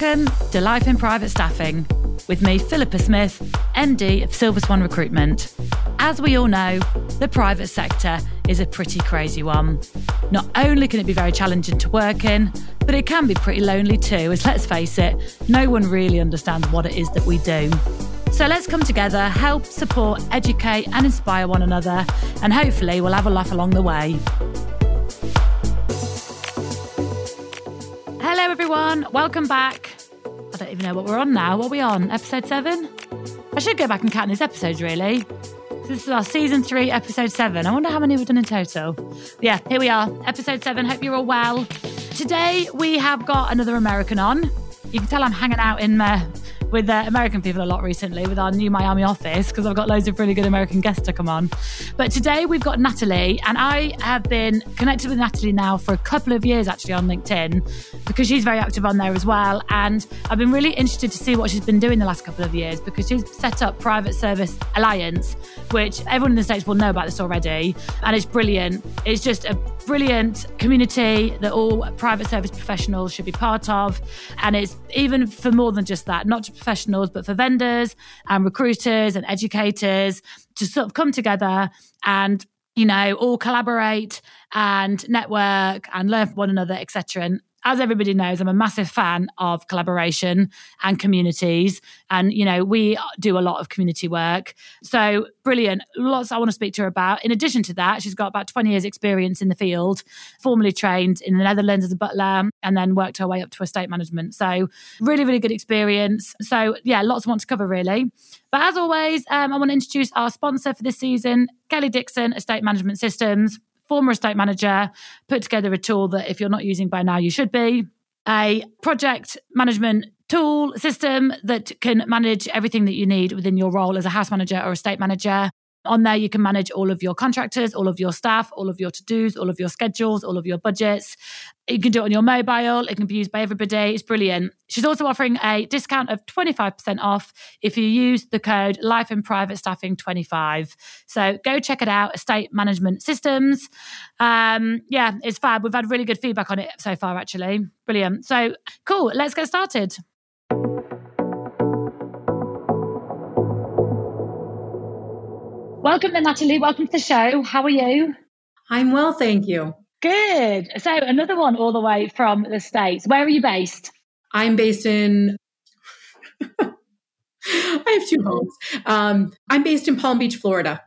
Welcome to Life in Private Staffing with me, Philippa Smith, MD of Silver Swan Recruitment. As we all know, the private sector is a pretty crazy one. Not only can it be very challenging to work in, but it can be pretty lonely too, as let's face it, no one really understands what it is that we do. So let's come together, help, support, educate, and inspire one another, and hopefully we'll have a laugh along the way. Everyone. Welcome back. I don't even know what we're on now. What are we on? Episode seven? I should go back and count these episodes, really. This is our season three, episode seven. I wonder how many we've done in total. Yeah, here we are, episode seven. Hope you're all well. Today, we have got another American on. You can tell I'm hanging out in uh, with American people a lot recently with our new Miami office because I've got loads of really good American guests to come on. But today we've got Natalie, and I have been connected with Natalie now for a couple of years actually on LinkedIn because she's very active on there as well. And I've been really interested to see what she's been doing the last couple of years because she's set up Private Service Alliance, which everyone in the States will know about this already. And it's brilliant. It's just a brilliant community that all private service professionals should be part of. And it's even for more than just that, not professionals, but for vendors and recruiters and educators to sort of come together and you know all collaborate and network and learn from one another etc and as everybody knows, I'm a massive fan of collaboration and communities. And, you know, we do a lot of community work. So brilliant. Lots I want to speak to her about. In addition to that, she's got about 20 years experience in the field, formerly trained in the Netherlands as a butler and then worked her way up to estate management. So really, really good experience. So yeah, lots I want to cover really. But as always, um, I want to introduce our sponsor for this season, Kelly Dixon Estate Management Systems former estate manager, put together a tool that if you're not using by now, you should be. A project management tool system that can manage everything that you need within your role as a house manager or estate manager. On there, you can manage all of your contractors, all of your staff, all of your to dos, all of your schedules, all of your budgets. You can do it on your mobile. It can be used by everybody. It's brilliant. She's also offering a discount of 25% off if you use the code Life in Private Staffing 25. So go check it out, Estate Management Systems. Um, yeah, it's fab. We've had really good feedback on it so far, actually. Brilliant. So cool. Let's get started. Welcome then, Natalie. Welcome to the show. How are you? I'm well, thank you. Good. So another one all the way from the States. Where are you based? I'm based in I have two homes. Um, I'm based in Palm Beach, Florida.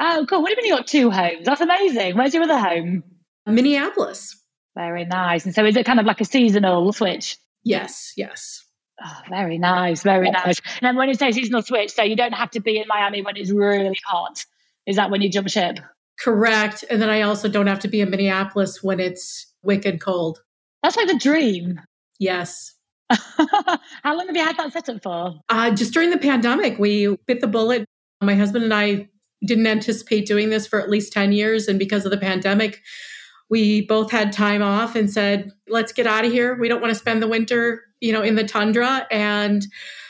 Oh, cool. What do you mean you got two homes? That's amazing. Where's your other home? Minneapolis. Very nice. And so is it kind of like a seasonal switch? Yes, yes. Oh, very nice, very nice. And then when you say seasonal switch, so you don't have to be in Miami when it's really hot. Is that when you jump ship? Correct. And then I also don't have to be in Minneapolis when it's wicked cold. That's like the dream. Yes. How long have you had that set up for? Uh, just during the pandemic, we bit the bullet. My husband and I didn't anticipate doing this for at least 10 years. And because of the pandemic, we both had time off and said, let's get out of here. We don't want to spend the winter, you know, in the tundra and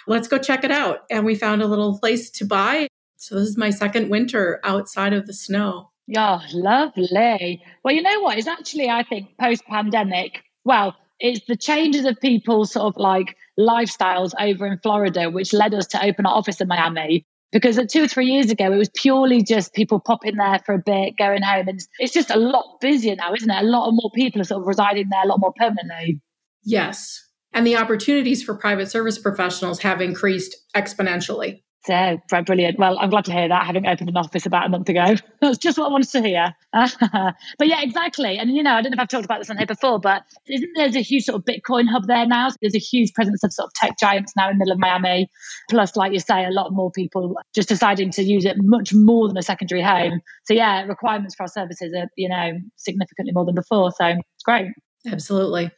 let's go check it out. And we found a little place to buy. So this is my second winter outside of the snow. Yeah, lovely. Well, you know what? It's actually, I think, post pandemic. Well, it's the changes of people's sort of like lifestyles over in Florida, which led us to open our office in Miami because uh, two or three years ago it was purely just people popping there for a bit going home and it's just a lot busier now isn't it a lot of more people are sort of residing there a lot more permanently yes and the opportunities for private service professionals have increased exponentially so brilliant. Well, I'm glad to hear that, having opened an office about a month ago. That's just what I wanted to hear. but yeah, exactly. And, you know, I don't know if I've talked about this on here before, but isn't there's a huge sort of Bitcoin hub there now? So there's a huge presence of sort of tech giants now in the middle of Miami. Plus, like you say, a lot more people just deciding to use it much more than a secondary home. So yeah, requirements for our services are, you know, significantly more than before. So it's great. Absolutely.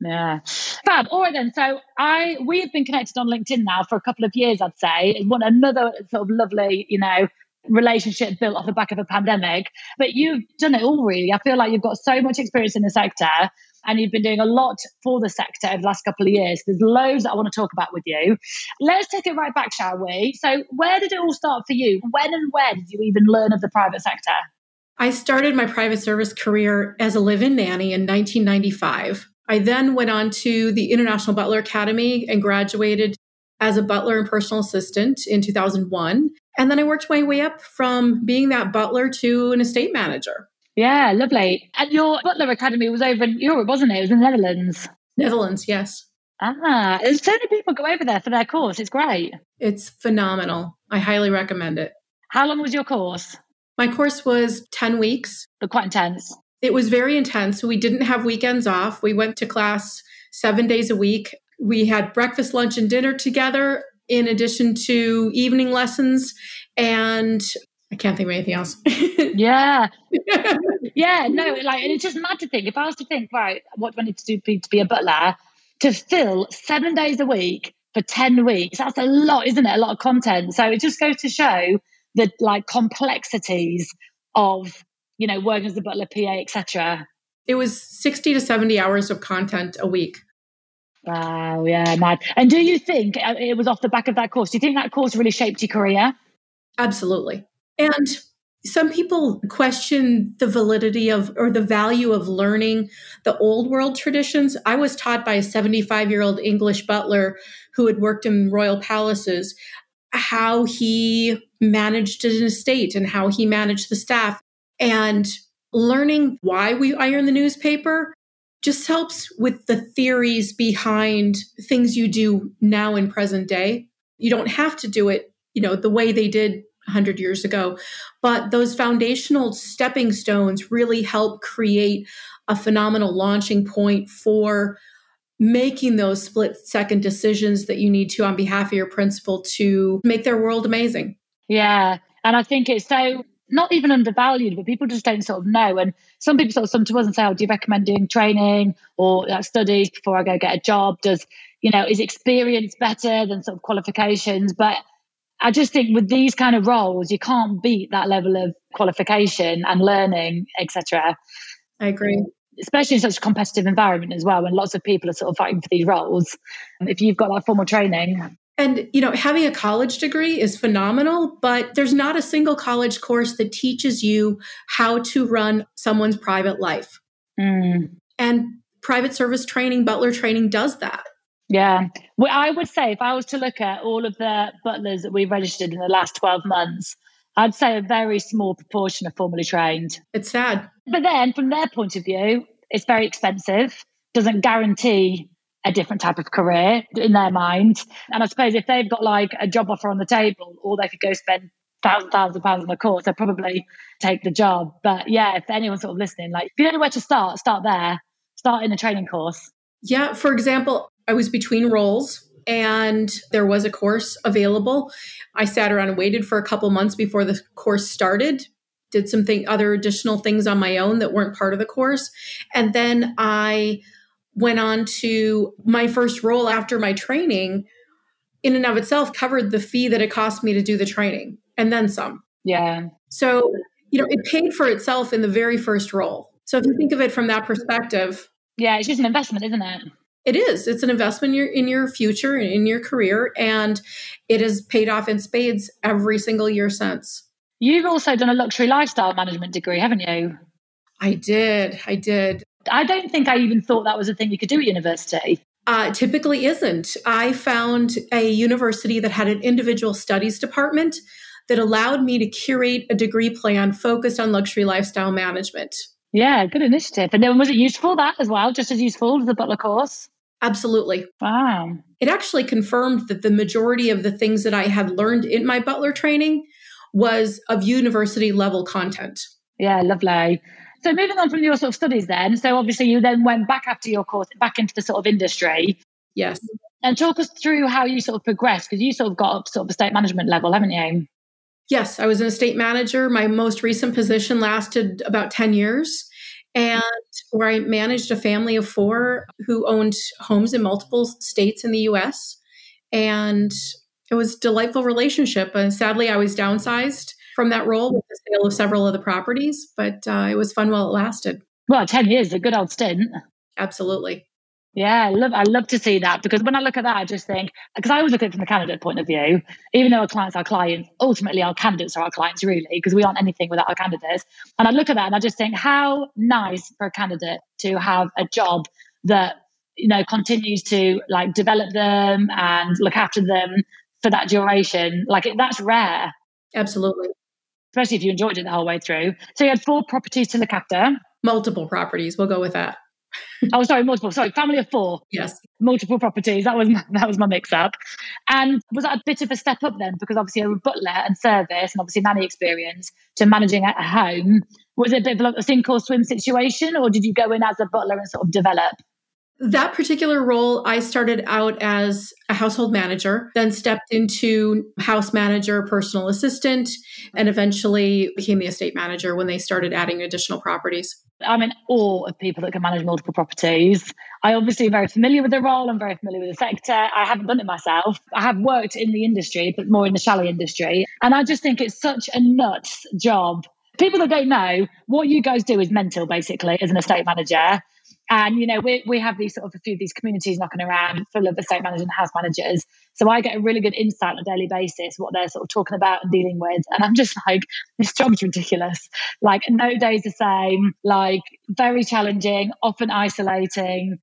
Yeah. Fab. All right then. So I we have been connected on LinkedIn now for a couple of years, I'd say. One another sort of lovely, you know, relationship built off the back of a pandemic. But you've done it all really. I feel like you've got so much experience in the sector and you've been doing a lot for the sector over the last couple of years. There's loads that I want to talk about with you. Let's take it right back, shall we? So where did it all start for you? When and where did you even learn of the private sector? I started my private service career as a live in nanny in 1995. I then went on to the International Butler Academy and graduated as a butler and personal assistant in 2001. And then I worked my way up from being that butler to an estate manager. Yeah, lovely. And your butler academy was over in Europe, wasn't it? It was in the Netherlands. Netherlands, yes. Ah, there's so many people go over there for their course. It's great. It's phenomenal. I highly recommend it. How long was your course? My course was 10 weeks. But quite intense. It was very intense. We didn't have weekends off. We went to class seven days a week. We had breakfast, lunch, and dinner together, in addition to evening lessons. And I can't think of anything else. yeah. yeah, no, like, and it's just mad to think. If I was to think, right, what do I need to do to be a butler? To fill seven days a week for 10 weeks, that's a lot, isn't it? A lot of content. So it just goes to show the like complexities of you know, working as a butler, PA, etc. It was 60 to 70 hours of content a week. Wow, yeah, mad. And do you think uh, it was off the back of that course? Do you think that course really shaped your career? Absolutely. And some people question the validity of or the value of learning the old world traditions. I was taught by a 75 year old English butler who had worked in royal palaces how he managed an estate and how he managed the staff. And learning why we iron the newspaper just helps with the theories behind things you do now in present day. You don't have to do it, you know, the way they did 100 years ago, but those foundational stepping stones really help create a phenomenal launching point for making those split second decisions that you need to on behalf of your principal to make their world amazing. Yeah. And I think it's so not even undervalued, but people just don't sort of know. And some people sort of come to us and say, "Oh, do you recommend doing training or like, studies before I go get a job? Does you know is experience better than sort of qualifications?" But I just think with these kind of roles, you can't beat that level of qualification and learning, etc. I agree. Especially in such a competitive environment as well, when lots of people are sort of fighting for these roles. If you've got that formal training, and, you know, having a college degree is phenomenal, but there's not a single college course that teaches you how to run someone's private life. Mm. And private service training, butler training does that. Yeah. Well, I would say if I was to look at all of the butlers that we've registered in the last 12 months, I'd say a very small proportion are formally trained. It's sad. But then, from their point of view, it's very expensive, doesn't guarantee a different type of career in their mind. And I suppose if they've got like a job offer on the table, or they could go spend thousands, thousands of pounds on a course, they'll probably take the job. But yeah, if anyone's sort of listening, like if you don't know where to start, start there. Start in a training course. Yeah. For example, I was between roles and there was a course available. I sat around and waited for a couple months before the course started. Did some thing, other additional things on my own that weren't part of the course. And then I went on to my first role after my training in and of itself covered the fee that it cost me to do the training and then some. Yeah. So, you know, it paid for itself in the very first role. So if you think of it from that perspective, yeah, it's just an investment, isn't it? It is. It's an investment in your in your future and in your career and it has paid off in spades every single year since. You've also done a luxury lifestyle management degree, haven't you? I did. I did. I don't think I even thought that was a thing you could do at university. Uh, typically isn't. I found a university that had an individual studies department that allowed me to curate a degree plan focused on luxury lifestyle management. Yeah, good initiative. And then was it useful that as well, just as useful as the Butler course? Absolutely. Wow. It actually confirmed that the majority of the things that I had learned in my Butler training was of university level content. Yeah, lovely. So moving on from your sort of studies then, so obviously you then went back after your course back into the sort of industry. Yes. And talk us through how you sort of progressed because you sort of got up sort of estate management level, haven't you? Yes, I was an estate manager. My most recent position lasted about 10 years and where I managed a family of four who owned homes in multiple states in the US. And it was a delightful relationship. And sadly, I was downsized from that role with the sale of several of the properties, but uh, it was fun while it lasted. Well, 10 years, a good old stint. Absolutely. Yeah, I love I love to see that because when I look at that, I just think because I always look at it from the candidate point of view. Even though our clients are clients, ultimately our candidates are our clients, really, because we aren't anything without our candidates. And I look at that and I just think how nice for a candidate to have a job that you know continues to like develop them and look after them for that duration. Like it, that's rare. Absolutely. Especially if you enjoyed it the whole way through. So you had four properties to look after. Multiple properties. We'll go with that. oh, sorry, multiple. Sorry, family of four. Yes, multiple properties. That was my, that was my mix up. And was that a bit of a step up then? Because obviously a butler and service, and obviously nanny experience to managing at home. Was it a bit of a sink or swim situation, or did you go in as a butler and sort of develop? That particular role, I started out as a household manager, then stepped into house manager, personal assistant, and eventually became the estate manager when they started adding additional properties. I'm in awe of people that can manage multiple properties. I obviously am very familiar with the role. I'm very familiar with the sector. I haven't done it myself. I have worked in the industry, but more in the chalet industry. And I just think it's such a nuts job. People that don't know, what you guys do is mental, basically, as an estate manager. And you know, we we have these sort of a few of these communities knocking around full of estate managers and house managers. So I get a really good insight on a daily basis what they're sort of talking about and dealing with. And I'm just like, this job's ridiculous. Like no day's the same, like very challenging, often isolating,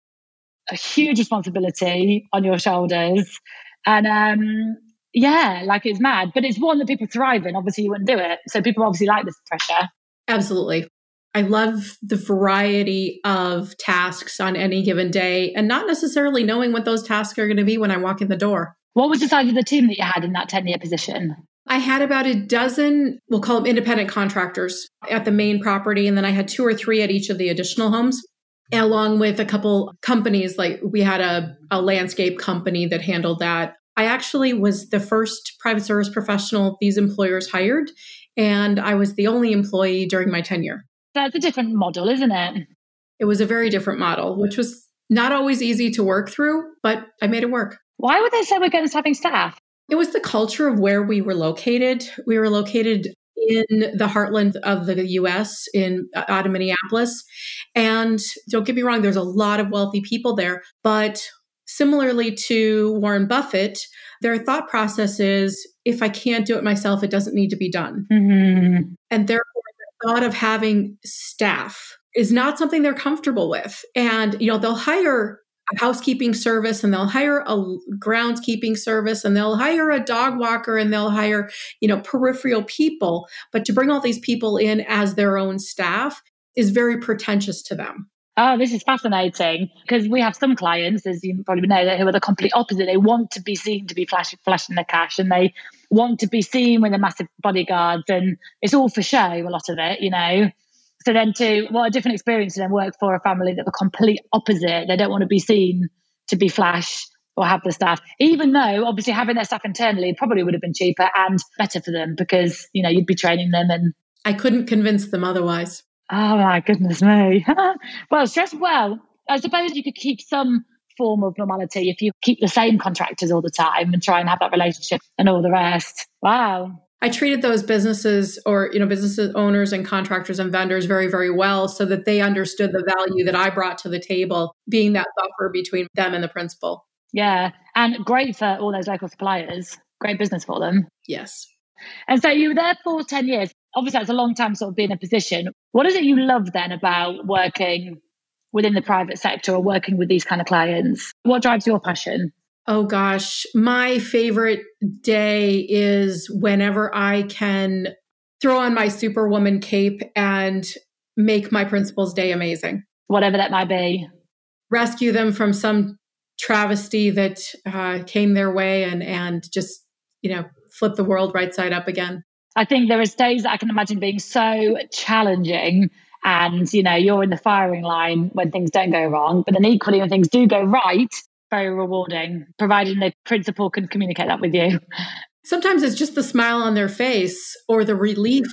a huge responsibility on your shoulders. And um yeah, like it's mad. But it's one that people thrive in. Obviously you wouldn't do it. So people obviously like this pressure. Absolutely. I love the variety of tasks on any given day and not necessarily knowing what those tasks are going to be when I walk in the door. What was the size of the team that you had in that 10 year position? I had about a dozen, we'll call them independent contractors at the main property. And then I had two or three at each of the additional homes, along with a couple companies. Like we had a, a landscape company that handled that. I actually was the first private service professional these employers hired, and I was the only employee during my tenure. That's a different model, isn't it? It was a very different model, which was not always easy to work through, but I made it work. Why would they say we're against having staff? It was the culture of where we were located. We were located in the heartland of the US, in uh, out of Minneapolis. And don't get me wrong, there's a lot of wealthy people there. But similarly to Warren Buffett, their thought process is if I can't do it myself, it doesn't need to be done. Mm-hmm. And therefore, thought of having staff is not something they're comfortable with. And, you know, they'll hire a housekeeping service and they'll hire a groundskeeping service and they'll hire a dog walker and they'll hire, you know, peripheral people. But to bring all these people in as their own staff is very pretentious to them. Oh, this is fascinating because we have some clients, as you probably know, who are the complete opposite. They want to be seen to be flashing, flashing the cash, and they want to be seen with a massive bodyguards, and it's all for show. A lot of it, you know. So then, to what a different experience to then work for a family that the complete opposite. They don't want to be seen to be flash or have the staff, even though obviously having their staff internally probably would have been cheaper and better for them because you know you'd be training them and. I couldn't convince them otherwise. Oh my goodness me. well, stress well. I suppose you could keep some form of normality if you keep the same contractors all the time and try and have that relationship and all the rest. Wow. I treated those businesses or you know business owners and contractors and vendors very very well so that they understood the value that I brought to the table being that buffer between them and the principal. Yeah, and great for all those local suppliers. Great business for them. Yes. And so you were there for 10 years obviously that's a long time sort of being in a position. What is it you love then about working within the private sector or working with these kind of clients? What drives your passion? Oh gosh, my favorite day is whenever I can throw on my superwoman cape and make my principal's day amazing. Whatever that might be. Rescue them from some travesty that uh, came their way and and just you know flip the world right side up again. I think there is days that I can imagine being so challenging and you know you're in the firing line when things don't go wrong. But then equally when things do go right very rewarding providing the principal can communicate that with you. Sometimes it's just the smile on their face or the relief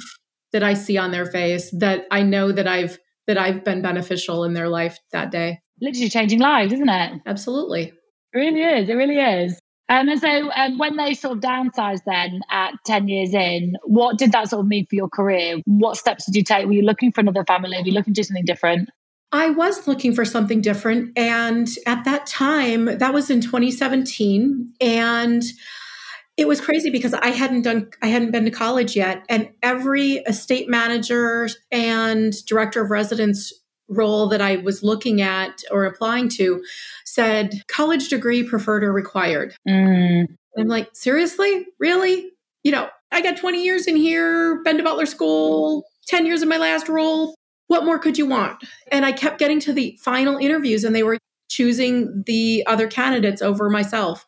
that i see on their face that i know that i've that i've been beneficial in their life that day. Literally changing lives isn't it? Absolutely. It really is. It really is um, and so um, when they sort of downsized then at 10 years in, what did that sort of mean for your career? What steps did you take? Were you looking for another family? Were you looking to do something different? I was looking for something different. And at that time, that was in 2017. And it was crazy because I hadn't done, I hadn't been to college yet. And every estate manager and director of residence role that I was looking at or applying to said college degree preferred or required. Mm. I'm like, seriously? Really? You know, I got 20 years in here, been to Butler School, 10 years in my last role. What more could you want? And I kept getting to the final interviews and they were choosing the other candidates over myself,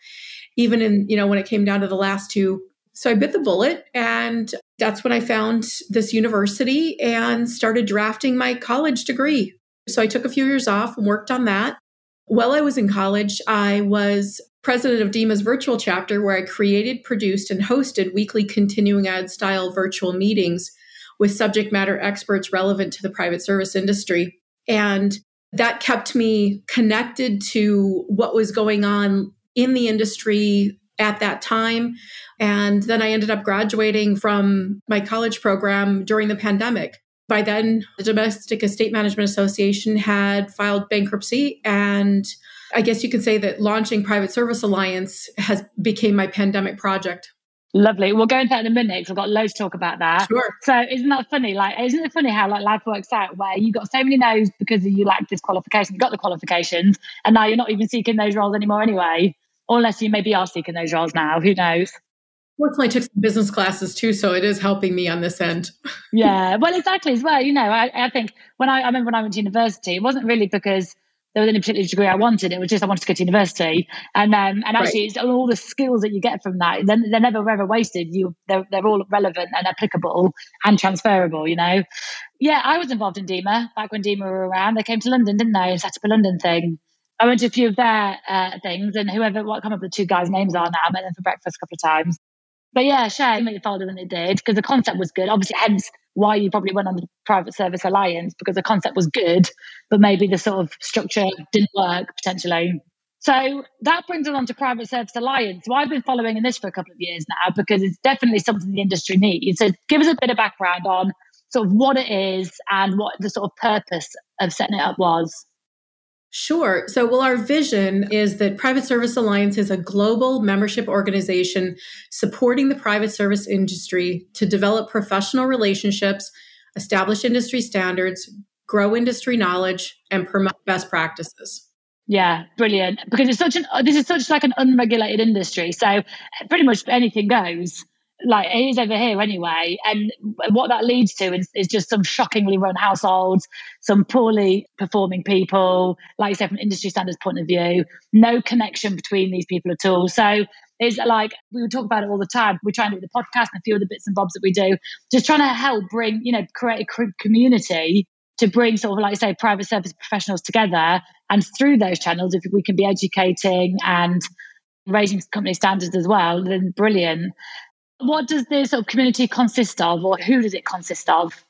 even in, you know, when it came down to the last two. So I bit the bullet and that's when I found this university and started drafting my college degree. So I took a few years off and worked on that. While I was in college, I was president of DEMA's virtual chapter, where I created, produced, and hosted weekly continuing ed style virtual meetings with subject matter experts relevant to the private service industry. And that kept me connected to what was going on in the industry at that time. And then I ended up graduating from my college program during the pandemic. By then, the Domestic Estate Management Association had filed bankruptcy and I guess you could say that launching Private Service Alliance has became my pandemic project. Lovely. We'll go into that in a minute because I've got loads to talk about that. Sure. So isn't that funny? Like, isn't it funny how like life works out where you got so many no's because you lacked this qualification, you got the qualifications, and now you're not even seeking those roles anymore anyway. Unless you maybe are seeking those roles now. Who knows? Fortunately, I took some business classes too, so it is helping me on this end. yeah, well, exactly as well. You know, I, I think when I, I remember when I went to university, it wasn't really because there was any particular degree I wanted. It was just I wanted to go to university, and um, and actually, right. it's all the skills that you get from that. They're, they're never ever wasted. You they're they're all relevant and applicable and transferable. You know, yeah. I was involved in DEMA back when DEMA were around. They came to London, didn't they? And set up a London thing. I went to a few of their uh, things, and whoever what come up with the two guys' names are now. I met them for breakfast a couple of times. But yeah, shame it folded than it did because the concept was good. Obviously, hence why you probably went on the private service alliance because the concept was good, but maybe the sort of structure didn't work potentially. So that brings us on to private service alliance. So I've been following in this for a couple of years now because it's definitely something the industry needs. So give us a bit of background on sort of what it is and what the sort of purpose of setting it up was. Sure. So, well, our vision is that Private Service Alliance is a global membership organization supporting the private service industry to develop professional relationships, establish industry standards, grow industry knowledge, and promote best practices. Yeah, brilliant. Because it's such an this is such like an unregulated industry, so pretty much anything goes like it is over here anyway. And what that leads to is, is just some shockingly run households, some poorly performing people, like I said, from industry standards point of view, no connection between these people at all. So it's like we would talk about it all the time. We're trying to do the podcast and a few of the bits and bobs that we do, just trying to help bring, you know, create a community to bring sort of like say private service professionals together. And through those channels, if we can be educating and raising company standards as well, then brilliant. What does this sort of community consist of, or who does it consist of?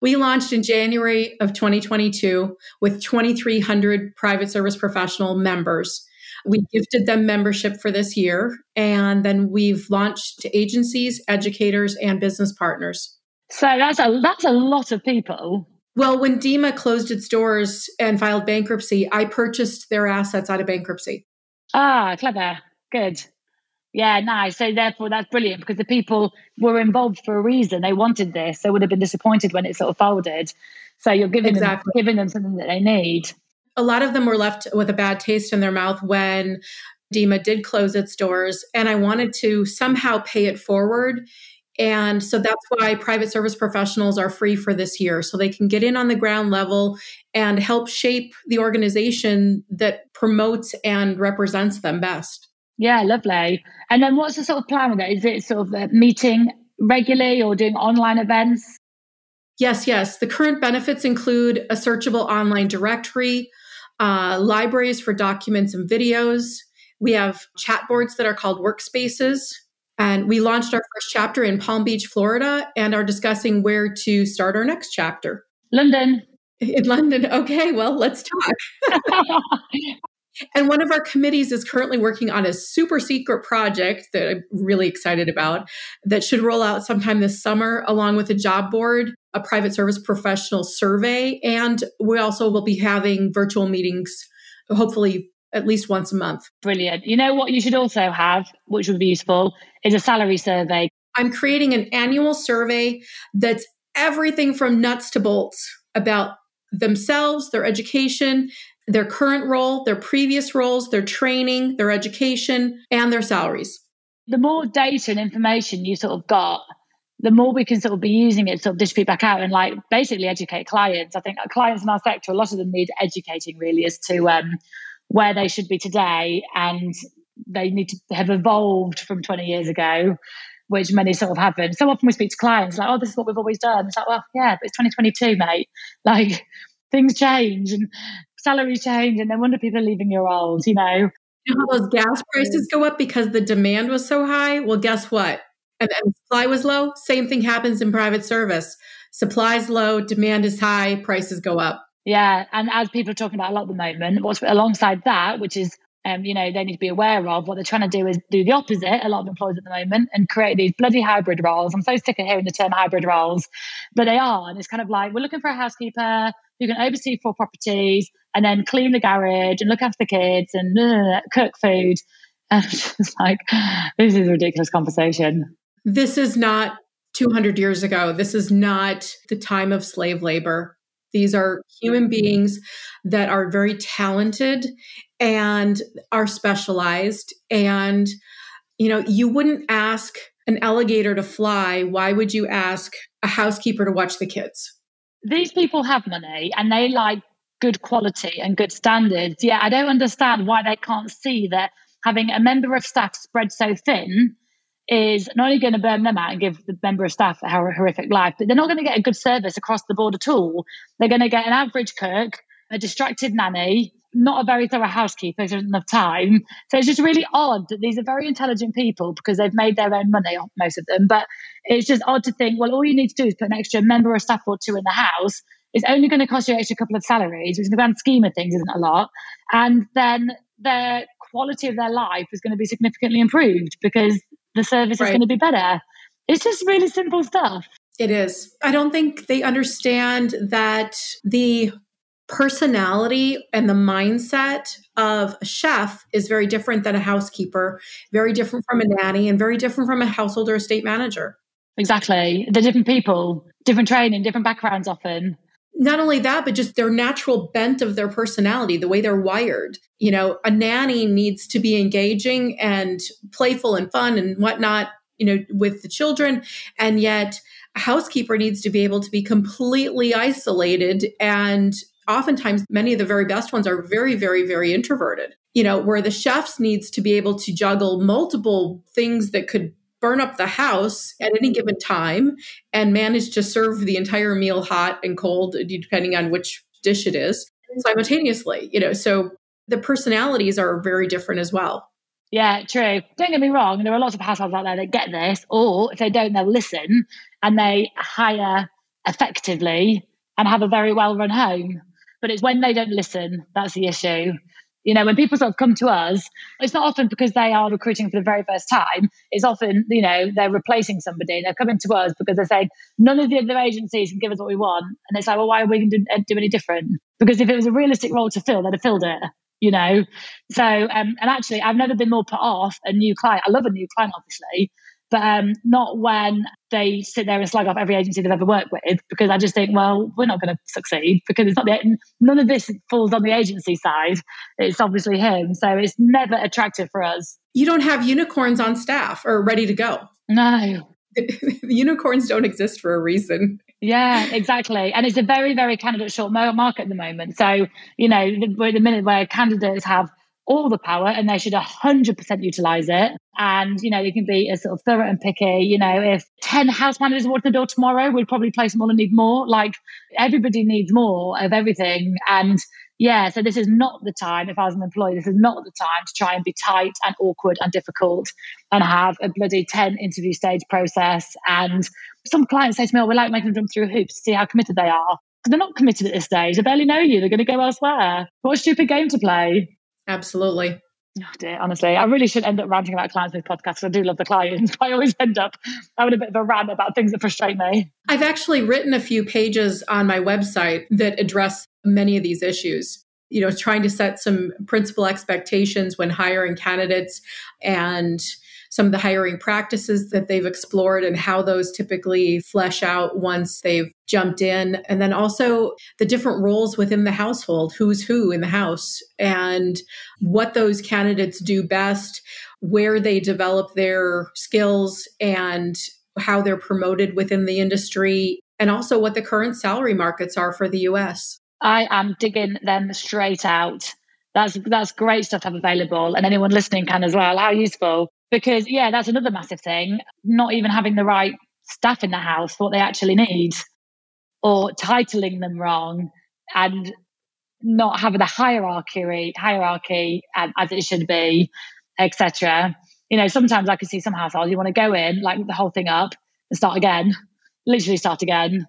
We launched in January of 2022 with 2,300 private service professional members. We gifted them membership for this year, and then we've launched to agencies, educators, and business partners. So that's a that's a lot of people. Well, when DEMA closed its doors and filed bankruptcy, I purchased their assets out of bankruptcy. Ah, clever. Good. Yeah, nice. So therefore, that's brilliant because the people were involved for a reason. They wanted this. They would have been disappointed when it sort of folded. So you're giving exactly. them giving them something that they need. A lot of them were left with a bad taste in their mouth when DEMA did close its doors, and I wanted to somehow pay it forward. And so that's why private service professionals are free for this year. So they can get in on the ground level and help shape the organization that promotes and represents them best. Yeah, lovely. And then what's the sort of plan with it? Is it sort of uh, meeting regularly or doing online events? Yes, yes. The current benefits include a searchable online directory, uh, libraries for documents and videos. We have chat boards that are called workspaces. And we launched our first chapter in Palm Beach, Florida, and are discussing where to start our next chapter. London. In London. Okay, well, let's talk. And one of our committees is currently working on a super secret project that I'm really excited about that should roll out sometime this summer, along with a job board, a private service professional survey, and we also will be having virtual meetings, hopefully at least once a month. Brilliant. You know what you should also have, which would be useful, is a salary survey. I'm creating an annual survey that's everything from nuts to bolts about themselves, their education, their current role, their previous roles, their training, their education, and their salaries. The more data and information you sort of got, the more we can sort of be using it to sort of distribute back out and like basically educate clients. I think clients in our sector, a lot of them need educating really as to um, where they should be today and they need to have evolved from 20 years ago which many sort of haven't. So often we speak to clients like, oh, this is what we've always done. It's like, well, yeah, but it's 2022, mate. Like things change and salaries change, and no wonder people are leaving your roles, you know. You know how those gas prices go up because the demand was so high? Well, guess what? And, and supply was low. Same thing happens in private service. Supply's low, demand is high, prices go up. Yeah, and as people are talking about a lot at the moment, what's alongside that, which is um, you know, they need to be aware of. What they're trying to do is do the opposite, a lot of employers at the moment, and create these bloody hybrid roles. I'm so sick of hearing the term hybrid roles, but they are. And it's kind of like we're looking for a housekeeper who can oversee four properties and then clean the garage and look after the kids and uh, cook food. And it's like, this is a ridiculous conversation. This is not 200 years ago. This is not the time of slave labor. These are human beings that are very talented and are specialized. And, you know, you wouldn't ask an alligator to fly. Why would you ask a housekeeper to watch the kids? These people have money and they like good quality and good standards. Yeah, I don't understand why they can't see that having a member of staff spread so thin is not only going to burn them out and give the member of staff a horrific life, but they're not going to get a good service across the board at all. They're going to get an average cook, a distracted nanny, not a very thorough housekeeper who doesn't have time. So it's just really odd that these are very intelligent people because they've made their own money, most of them. But it's just odd to think, well, all you need to do is put an extra member of staff or two in the house. It's only going to cost you an extra couple of salaries, which in the grand scheme of things isn't a lot. And then their quality of their life is going to be significantly improved because the service right. is going to be better. It's just really simple stuff. It is. I don't think they understand that the personality and the mindset of a chef is very different than a housekeeper, very different from a nanny, and very different from a household or estate manager. Exactly. They're different people, different training, different backgrounds often. Not only that, but just their natural bent of their personality, the way they're wired. You know, a nanny needs to be engaging and playful and fun and whatnot, you know, with the children. And yet, a housekeeper needs to be able to be completely isolated and oftentimes many of the very best ones are very very very introverted you know where the chefs needs to be able to juggle multiple things that could burn up the house at any mm-hmm. given time and manage to serve the entire meal hot and cold depending on which dish it is simultaneously you know so the personalities are very different as well yeah, true. Don't get me wrong. There are lots of households out there that get this, or if they don't, they'll listen and they hire effectively and have a very well run home but it's when they don't listen that's the issue you know when people sort of come to us it's not often because they are recruiting for the very first time. It's often you know they're replacing somebody. And they're coming to us because they're saying none of the other agencies can give us what we want. And it's like well why are we going to do, do any different? Because if it was a realistic role to fill they'd have filled it you know? So um, and actually i've never been more put off a new client. I love a new client obviously but um, not when they sit there and slag off every agency they've ever worked with because I just think, well, we're not going to succeed because it's not the, none of this falls on the agency side. It's obviously him. So it's never attractive for us. You don't have unicorns on staff or ready to go. No. unicorns don't exist for a reason. Yeah, exactly. And it's a very, very candidate short market at the moment. So, you know, we're at the minute where candidates have all the power and they should 100% utilize it. And, you know, you can be a sort of thorough and picky. You know, if 10 house managers walk the door tomorrow, we'd probably place them all and need more. Like everybody needs more of everything. And yeah, so this is not the time, if I was an employee, this is not the time to try and be tight and awkward and difficult and have a bloody 10 interview stage process. And some clients say to me, oh, we like making them jump through hoops to see how committed they are. They're not committed at this stage. They barely know you. They're going to go elsewhere. What a stupid game to play. Absolutely. Oh dear, honestly, I really should end up ranting about clients with podcasts. I do love the clients, but I always end up having a bit of a rant about things that frustrate me. I've actually written a few pages on my website that address many of these issues. You know, trying to set some principal expectations when hiring candidates and some of the hiring practices that they've explored and how those typically flesh out once they've jumped in. And then also the different roles within the household who's who in the house and what those candidates do best, where they develop their skills, and how they're promoted within the industry, and also what the current salary markets are for the US. I am digging them straight out. That's that's great stuff to have available, and anyone listening can as well. How useful! Because yeah, that's another massive thing. Not even having the right staff in the house for what they actually need, or titling them wrong, and not having the hierarchy hierarchy as it should be, etc. You know, sometimes I can see some households you want to go in, like the whole thing up and start again, literally start again.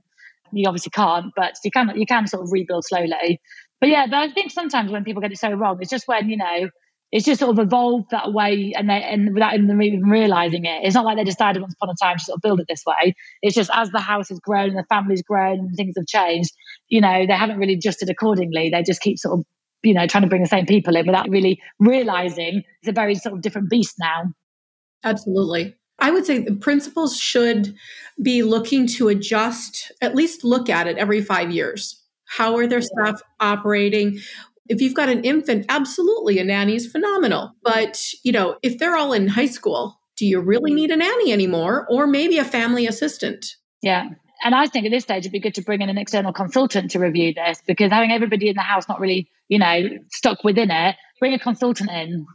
You obviously can't, but you can you can sort of rebuild slowly. But yeah, but I think sometimes when people get it so wrong, it's just when you know it's just sort of evolved that way, and they, and without them even realizing it, it's not like they decided once upon a time to sort of build it this way. It's just as the house has grown, and the family's grown, and things have changed. You know, they haven't really adjusted accordingly. They just keep sort of you know trying to bring the same people in without really realizing it's a very sort of different beast now. Absolutely. I would say the principals should be looking to adjust, at least look at it every five years. How are their staff operating? If you've got an infant, absolutely, a nanny is phenomenal. But, you know, if they're all in high school, do you really need a nanny anymore? Or maybe a family assistant? Yeah. And I think at this stage, it'd be good to bring in an external consultant to review this because having everybody in the house not really, you know, stuck within it, bring a consultant in.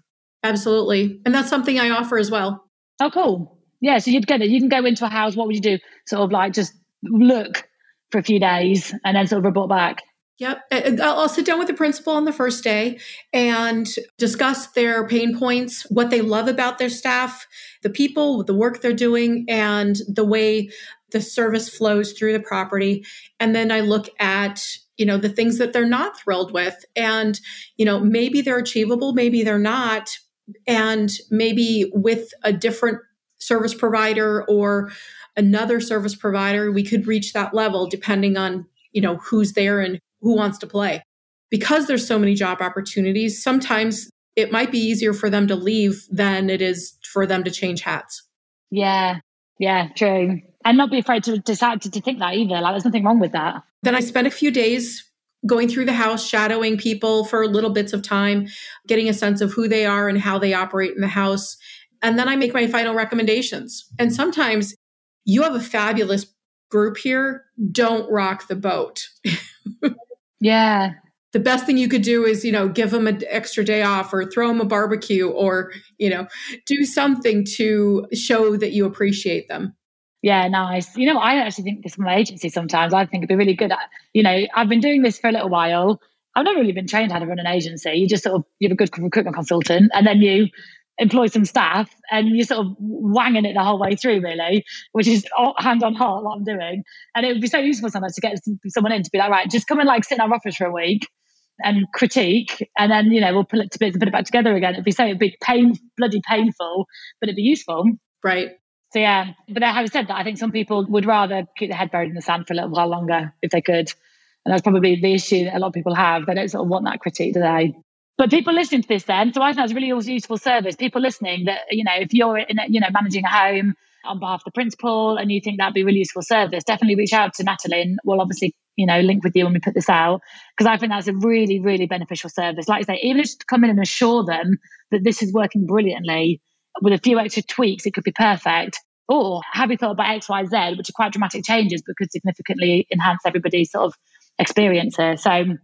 Absolutely. And that's something I offer as well. Oh, cool. Yeah, so you'd get it. You can go into a house. What would you do? Sort of like just look for a few days and then sort of report back. Yep. I'll sit down with the principal on the first day and discuss their pain points, what they love about their staff, the people, the work they're doing, and the way the service flows through the property. And then I look at, you know, the things that they're not thrilled with. And, you know, maybe they're achievable, maybe they're not, and maybe with a different service provider or another service provider we could reach that level depending on you know who's there and who wants to play. Because there's so many job opportunities sometimes it might be easier for them to leave than it is for them to change hats. Yeah. Yeah true. And not be afraid to decide to, to think that either. Like there's nothing wrong with that. Then i spent a few days going through the house, shadowing people for little bits of time, getting a sense of who they are and how they operate in the house. And then I make my final recommendations. And sometimes you have a fabulous group here, don't rock the boat. yeah. The best thing you could do is, you know, give them an extra day off or throw them a barbecue or, you know, do something to show that you appreciate them. Yeah, nice. You know, I actually think this from my agency sometimes. I think it'd be really good at, you know, I've been doing this for a little while. I've never really been trained how to run an agency. You just sort of, you have a good recruitment consultant and then you employ some staff and you're sort of wanging it the whole way through, really, which is hand on heart what I'm doing. And it would be so useful sometimes to get someone in to be like, right, just come and like sit in our office for a week and critique, and then you know we'll pull it to bits and put it back together again. It'd be so it'd be pain, bloody painful, but it'd be useful. Right. So yeah, but having said that, I think some people would rather keep their head buried in the sand for a little while longer if they could, and that's probably the issue that a lot of people have. They don't sort of want that critique, do they? But people listening to this, then, so I think that's a really useful service. People listening that you know, if you're in, a, you know managing a home on behalf of the principal and you think that'd be a really useful service, definitely reach out to Natalie. we'll obviously you know link with you when we put this out because I think that's a really really beneficial service. Like I say, even just come in and assure them that this is working brilliantly with a few extra tweaks, it could be perfect. Or have you thought about X, Y, Z, which are quite dramatic changes but could significantly enhance everybody's sort of experience here. So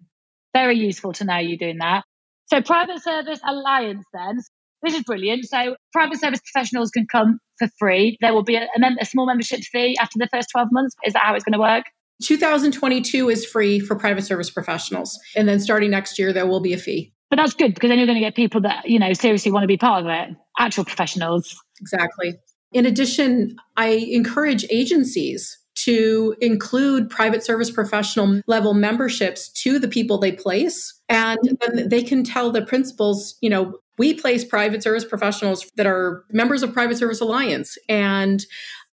very useful to know you doing that. So private service alliance then. This is brilliant. So private service professionals can come for free. There will be a, a, a small membership fee after the first 12 months. Is that how it's going to work? 2022 is free for private service professionals. And then starting next year, there will be a fee. But that's good because then you're going to get people that, you know, seriously want to be part of it, actual professionals. Exactly. In addition, I encourage agencies to include private service professional level memberships to the people they place. And mm-hmm. then they can tell the principals, you know, we place private service professionals that are members of Private Service Alliance. And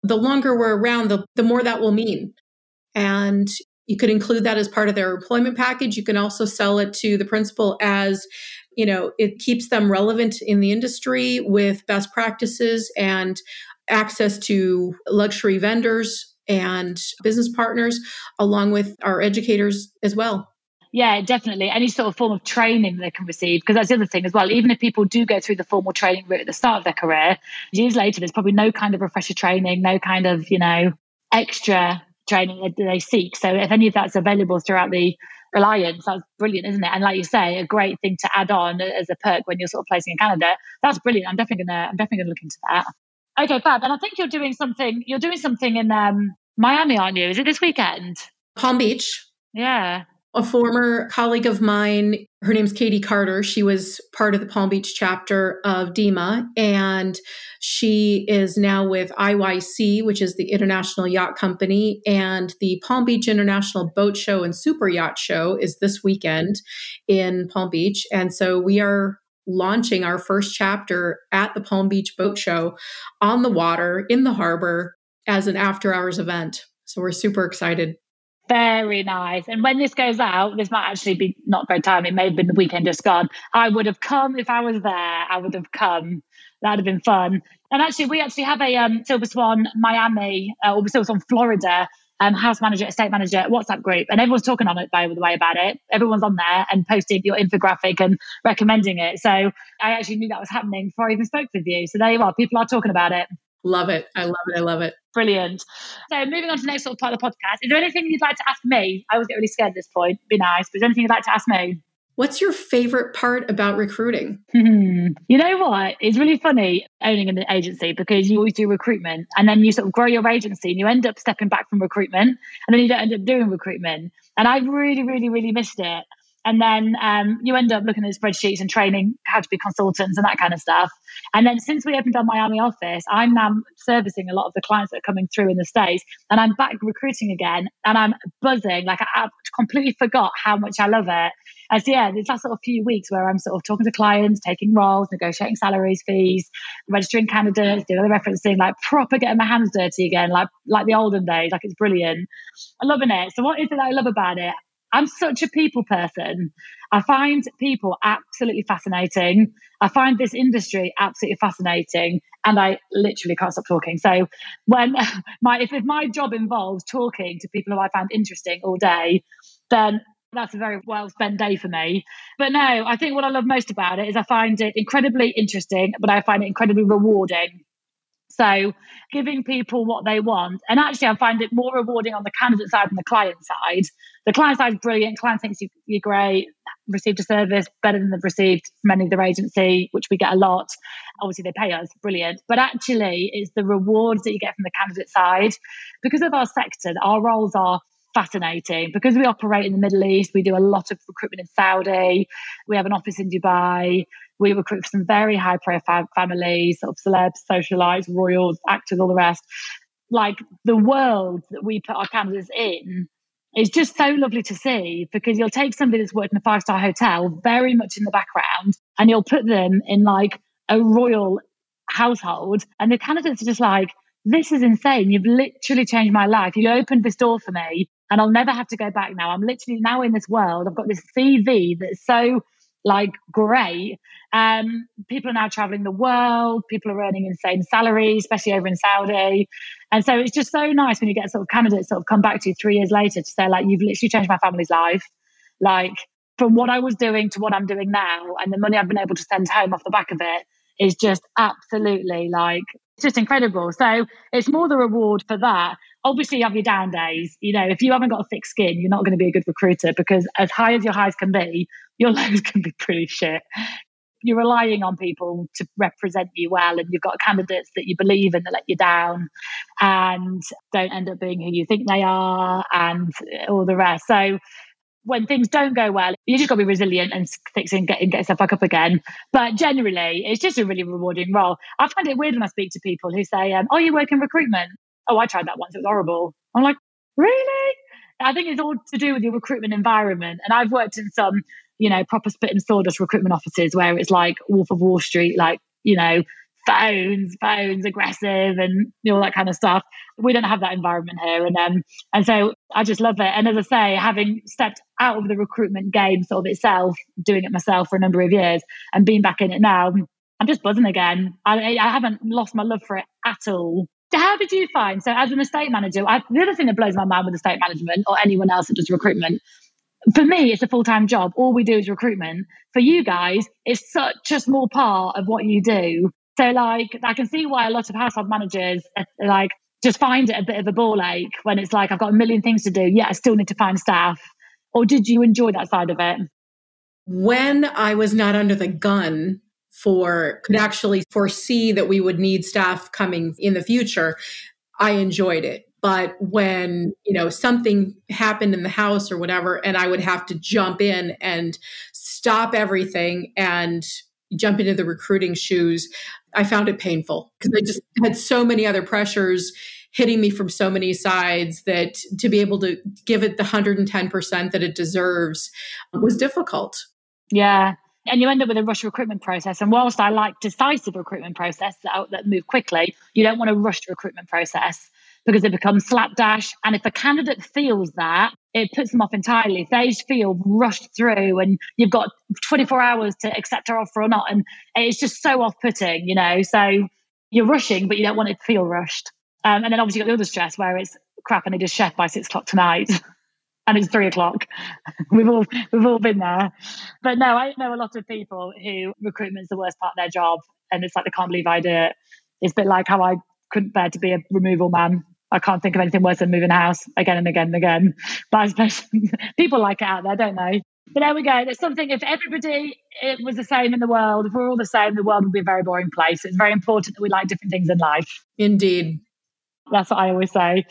the longer we're around, the, the more that will mean. And you could include that as part of their employment package. You can also sell it to the principal as you know, it keeps them relevant in the industry with best practices and access to luxury vendors and business partners, along with our educators as well. Yeah, definitely. Any sort of form of training they can receive, because that's the other thing as well. Even if people do go through the formal training route at the start of their career, years later, there's probably no kind of refresher training, no kind of, you know, extra training that they seek. So if any of that's available throughout the alliance, that's brilliant, isn't it? And like you say, a great thing to add on as a perk when you're sort of placing in Canada. That's brilliant. I'm definitely gonna I'm definitely gonna look into that. Okay, Fab. And I think you're doing something you're doing something in um, Miami, aren't you? Is it this weekend? Palm Beach. Yeah a former colleague of mine. Her name's Katie Carter. She was part of the Palm Beach chapter of DEMA, and she is now with IYC, which is the International Yacht Company. And the Palm Beach International Boat Show and Super Yacht Show is this weekend in Palm Beach. And so we are launching our first chapter at the Palm Beach Boat Show on the water in the harbor as an after hours event. So we're super excited. Very nice. And when this goes out, this might actually be not great time. It may have been the weekend just gone. I would have come if I was there. I would have come. That'd have been fun. And actually, we actually have a um, Silver Swan Miami uh, or Silver Swan Florida um, house manager, estate manager WhatsApp group, and everyone's talking on it by the way about it. Everyone's on there and posting your infographic and recommending it. So I actually knew that was happening before I even spoke with you. So there you are. People are talking about it. Love it. I love it. I love it. Brilliant. So moving on to the next sort of part of the podcast, is there anything you'd like to ask me? I always get really scared at this point. Be nice. But is there anything you'd like to ask me? What's your favorite part about recruiting? Hmm. You know what? It's really funny owning an agency because you always do recruitment and then you sort of grow your agency and you end up stepping back from recruitment and then you don't end up doing recruitment. And I really, really, really missed it. And then um, you end up looking at spreadsheets and training how to be consultants and that kind of stuff. And then since we opened our Miami office, I'm now servicing a lot of the clients that are coming through in the States. And I'm back recruiting again and I'm buzzing. Like I, I completely forgot how much I love it. As so, yeah, this last sort of few weeks where I'm sort of talking to clients, taking roles, negotiating salaries, fees, registering candidates, doing the referencing, like proper getting my hands dirty again, like like the olden days. Like it's brilliant. I'm loving it. So, what is it that I love about it? I'm such a people person. I find people absolutely fascinating. I find this industry absolutely fascinating, and I literally can't stop talking. So, when my if, if my job involves talking to people who I find interesting all day, then that's a very well spent day for me. But no, I think what I love most about it is I find it incredibly interesting, but I find it incredibly rewarding. So giving people what they want. And actually, I find it more rewarding on the candidate side than the client side. The client side is brilliant. Client thinks you, are great, received a service better than they've received from any other agency, which we get a lot. Obviously, they pay us, brilliant. But actually, it's the rewards that you get from the candidate side. Because of our sector, our roles are fascinating because we operate in the Middle East. We do a lot of recruitment in Saudi. We have an office in Dubai. We recruit for some very high profile families, sort of celebs, socialites, royals, actors, all the rest. Like the world that we put our candidates in is just so lovely to see because you'll take somebody that's worked in a five star hotel very much in the background and you'll put them in like a royal household and the candidates are just like, this is insane. You've literally changed my life. You opened this door for me and I'll never have to go back now. I'm literally now in this world. I've got this CV that's so like great. Um, people are now traveling the world. People are earning insane salaries, especially over in Saudi. And so it's just so nice when you get sort of candidates sort of come back to you three years later to say like, you've literally changed my family's life. Like from what I was doing to what I'm doing now, and the money I've been able to send home off the back of it is just absolutely like just incredible. So it's more the reward for that. Obviously, you have your down days. You know, if you haven't got a thick skin, you're not going to be a good recruiter because as high as your highs can be, your lows can be pretty shit. You're relying on people to represent you well, and you've got candidates that you believe in that let you down and don't end up being who you think they are, and all the rest. So when things don't go well, you just got to be resilient and fix it and get, and get yourself back up again. But generally, it's just a really rewarding role. I find it weird when I speak to people who say, um, "Oh, you work in recruitment." Oh, I tried that once; it was horrible. I'm like, really? I think it's all to do with your recruitment environment. And I've worked in some, you know, proper spit and sawdust recruitment offices where it's like Wolf of Wall Street, like you know, phones, phones, aggressive, and all that kind of stuff. We don't have that environment here, and um, and so I just love it. And as I say, having stepped out of the recruitment game sort of itself, doing it myself for a number of years, and being back in it now, I'm just buzzing again. I, I haven't lost my love for it at all. How did you find? So, as an estate manager, I, the other thing that blows my mind with estate management or anyone else that does recruitment, for me, it's a full time job. All we do is recruitment. For you guys, it's such a small part of what you do. So, like, I can see why a lot of household managers are, like just find it a bit of a ball ache when it's like I've got a million things to do. Yeah, I still need to find staff. Or did you enjoy that side of it? When I was not under the gun for could actually foresee that we would need staff coming in the future, I enjoyed it. But when, you know, something happened in the house or whatever, and I would have to jump in and stop everything and jump into the recruiting shoes, I found it painful because I just had so many other pressures hitting me from so many sides that to be able to give it the 110% that it deserves was difficult. Yeah and you end up with a rush recruitment process. And whilst I like decisive recruitment process that, that move quickly, you don't want to rush the recruitment process because it becomes slapdash. And if a candidate feels that, it puts them off entirely. If they feel rushed through and you've got 24 hours to accept our offer or not, and it's just so off putting, you know. So you're rushing, but you don't want it to feel rushed. Um, and then obviously you've got the other stress where it's crap, I need a chef by six o'clock tonight. and it's three o'clock. we've all we've all been there. But no, I know a lot of people who recruitment's the worst part of their job, and it's like they can't believe I do it. It's a bit like how I couldn't bear to be a removal man. I can't think of anything worse than moving house again and again and again. But I suppose people like it out there, don't they? But there we go. There's something. If everybody it was the same in the world, if we're all the same, the world would be a very boring place. It's very important that we like different things in life. Indeed. That's what I always say.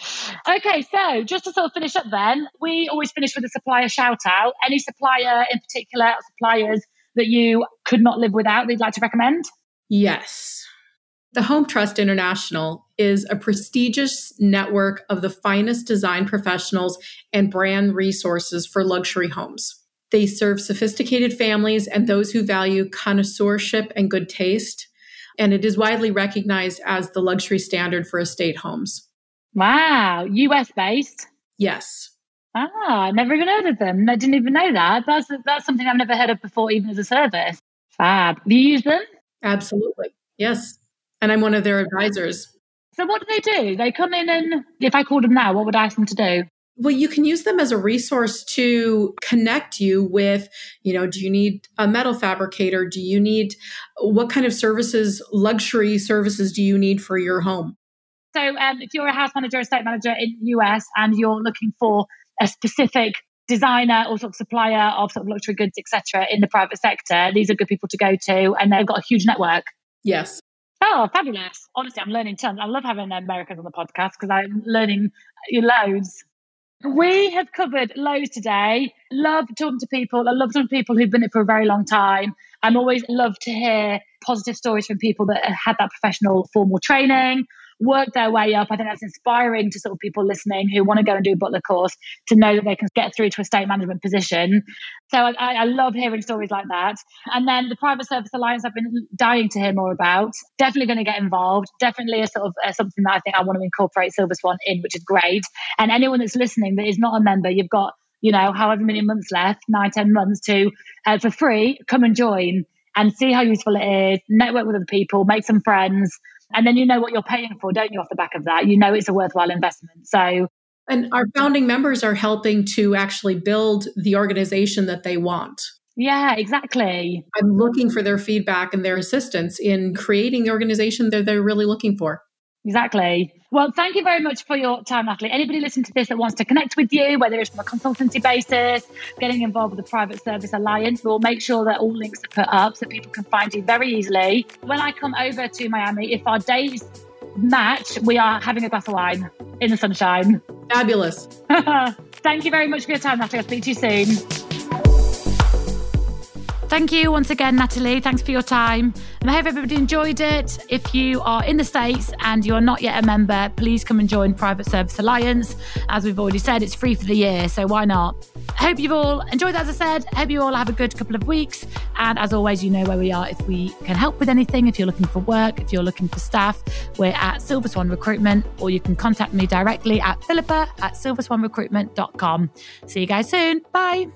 Okay, so just to sort of finish up then, we always finish with a supplier shout out. Any supplier in particular, suppliers that you could not live without that you'd like to recommend? Yes. The Home Trust International is a prestigious network of the finest design professionals and brand resources for luxury homes. They serve sophisticated families and those who value connoisseurship and good taste and it is widely recognized as the luxury standard for estate homes. Wow, US based? Yes. Ah, I never even heard of them. I didn't even know that. That's that's something I've never heard of before, even as a service. Fab. Do you use them? Absolutely. Yes. And I'm one of their advisors. So what do they do? They come in and if I called them now, what would I ask them to do? well you can use them as a resource to connect you with you know do you need a metal fabricator do you need what kind of services luxury services do you need for your home so um, if you're a house manager estate manager in the us and you're looking for a specific designer or sort of supplier of sort of luxury goods etc in the private sector these are good people to go to and they've got a huge network yes Oh, fabulous. Honestly, I'm learning tons. I love having Americans on the podcast because I'm learning uh, loads. We have covered loads today. Love talking to people. I love talking to people who've been it for a very long time. I'm always love to hear positive stories from people that have had that professional formal training work their way up. I think that's inspiring to sort of people listening who want to go and do a butler course to know that they can get through to a state management position. So I, I love hearing stories like that. And then the Private Service Alliance, I've been dying to hear more about. Definitely going to get involved. Definitely a sort of uh, something that I think I want to incorporate Silver Swan in, which is great. And anyone that's listening that is not a member, you've got you know however many months left, nine ten months to uh, for free. Come and join and see how useful it is. Network with other people, make some friends and then you know what you're paying for, don't you, off the back of that? You know it's a worthwhile investment. So, and our founding members are helping to actually build the organization that they want. Yeah, exactly. I'm looking for their feedback and their assistance in creating the organization that they're really looking for. Exactly. Well, thank you very much for your time, Natalie. Anybody listening to this that wants to connect with you, whether it's from a consultancy basis, getting involved with the Private Service Alliance, we'll make sure that all links are put up so people can find you very easily. When I come over to Miami, if our days match, we are having a glass of wine in the sunshine. Fabulous. thank you very much for your time, Natalie. I'll speak to you soon. Thank you once again, Natalie. Thanks for your time. And I hope everybody enjoyed it. If you are in the States and you are not yet a member, please come and join Private Service Alliance. As we've already said, it's free for the year, so why not? I hope you've all enjoyed that, as I said. I hope you all have a good couple of weeks. And as always, you know where we are if we can help with anything. If you're looking for work, if you're looking for staff, we're at Silver Swan Recruitment, or you can contact me directly at philippa at silverswanrecruitment.com. See you guys soon. Bye.